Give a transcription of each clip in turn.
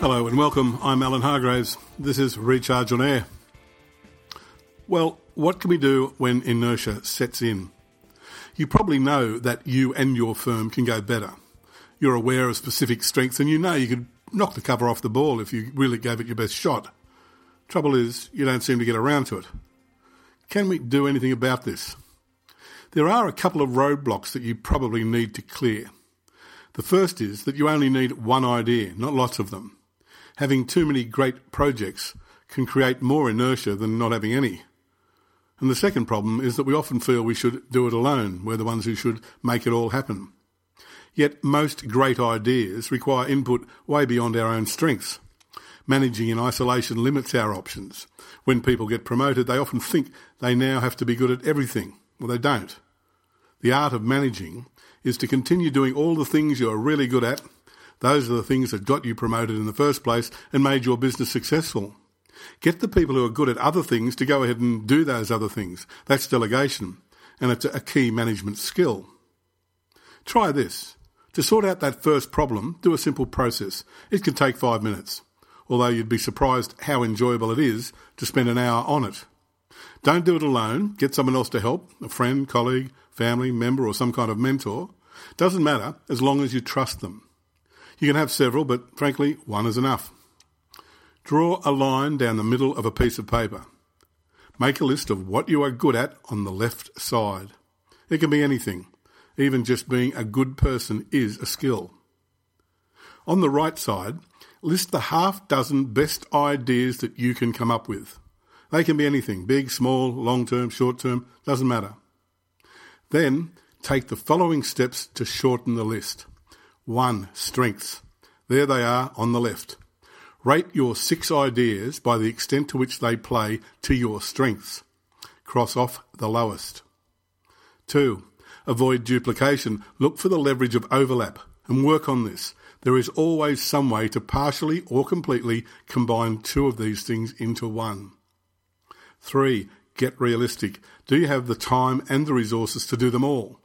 Hello and welcome. I'm Alan Hargreaves. This is Recharge on Air. Well, what can we do when inertia sets in? You probably know that you and your firm can go better. You're aware of specific strengths and you know you could knock the cover off the ball if you really gave it your best shot. Trouble is, you don't seem to get around to it. Can we do anything about this? There are a couple of roadblocks that you probably need to clear. The first is that you only need one idea, not lots of them. Having too many great projects can create more inertia than not having any. And the second problem is that we often feel we should do it alone. We're the ones who should make it all happen. Yet most great ideas require input way beyond our own strengths. Managing in isolation limits our options. When people get promoted, they often think they now have to be good at everything. Well, they don't. The art of managing is to continue doing all the things you are really good at. Those are the things that got you promoted in the first place and made your business successful. Get the people who are good at other things to go ahead and do those other things. That's delegation, and it's a key management skill. Try this. To sort out that first problem, do a simple process. It can take five minutes, although you'd be surprised how enjoyable it is to spend an hour on it. Don't do it alone. Get someone else to help, a friend, colleague, family member, or some kind of mentor. Doesn't matter as long as you trust them. You can have several, but frankly, one is enough. Draw a line down the middle of a piece of paper. Make a list of what you are good at on the left side. It can be anything. Even just being a good person is a skill. On the right side, list the half dozen best ideas that you can come up with. They can be anything big, small, long term, short term, doesn't matter. Then take the following steps to shorten the list. 1. Strengths. There they are on the left. Rate your six ideas by the extent to which they play to your strengths. Cross off the lowest. 2. Avoid duplication. Look for the leverage of overlap and work on this. There is always some way to partially or completely combine two of these things into one. 3. Get realistic. Do you have the time and the resources to do them all?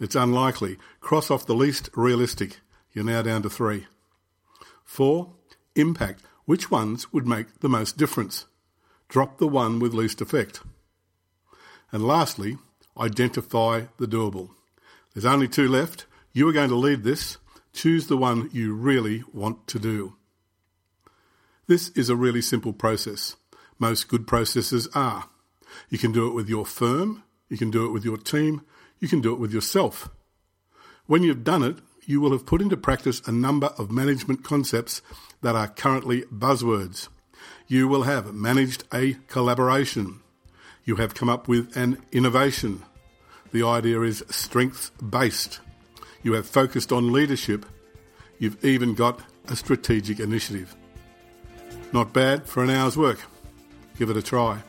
It's unlikely. Cross off the least realistic. You're now down to three. 4. Impact. Which ones would make the most difference? Drop the one with least effect. And lastly, identify the doable. There's only two left. You are going to lead this. Choose the one you really want to do. This is a really simple process. Most good processes are. You can do it with your firm, you can do it with your team, you can do it with yourself. When you've done it, you will have put into practice a number of management concepts that are currently buzzwords. You will have managed a collaboration. You have come up with an innovation. The idea is strength based. You have focused on leadership. You've even got a strategic initiative. Not bad for an hour's work. Give it a try.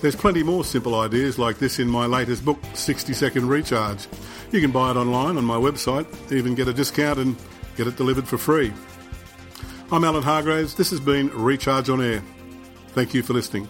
There's plenty more simple ideas like this in my latest book, 60 Second Recharge. You can buy it online on my website, even get a discount and get it delivered for free. I'm Alan Hargreaves. This has been Recharge on Air. Thank you for listening.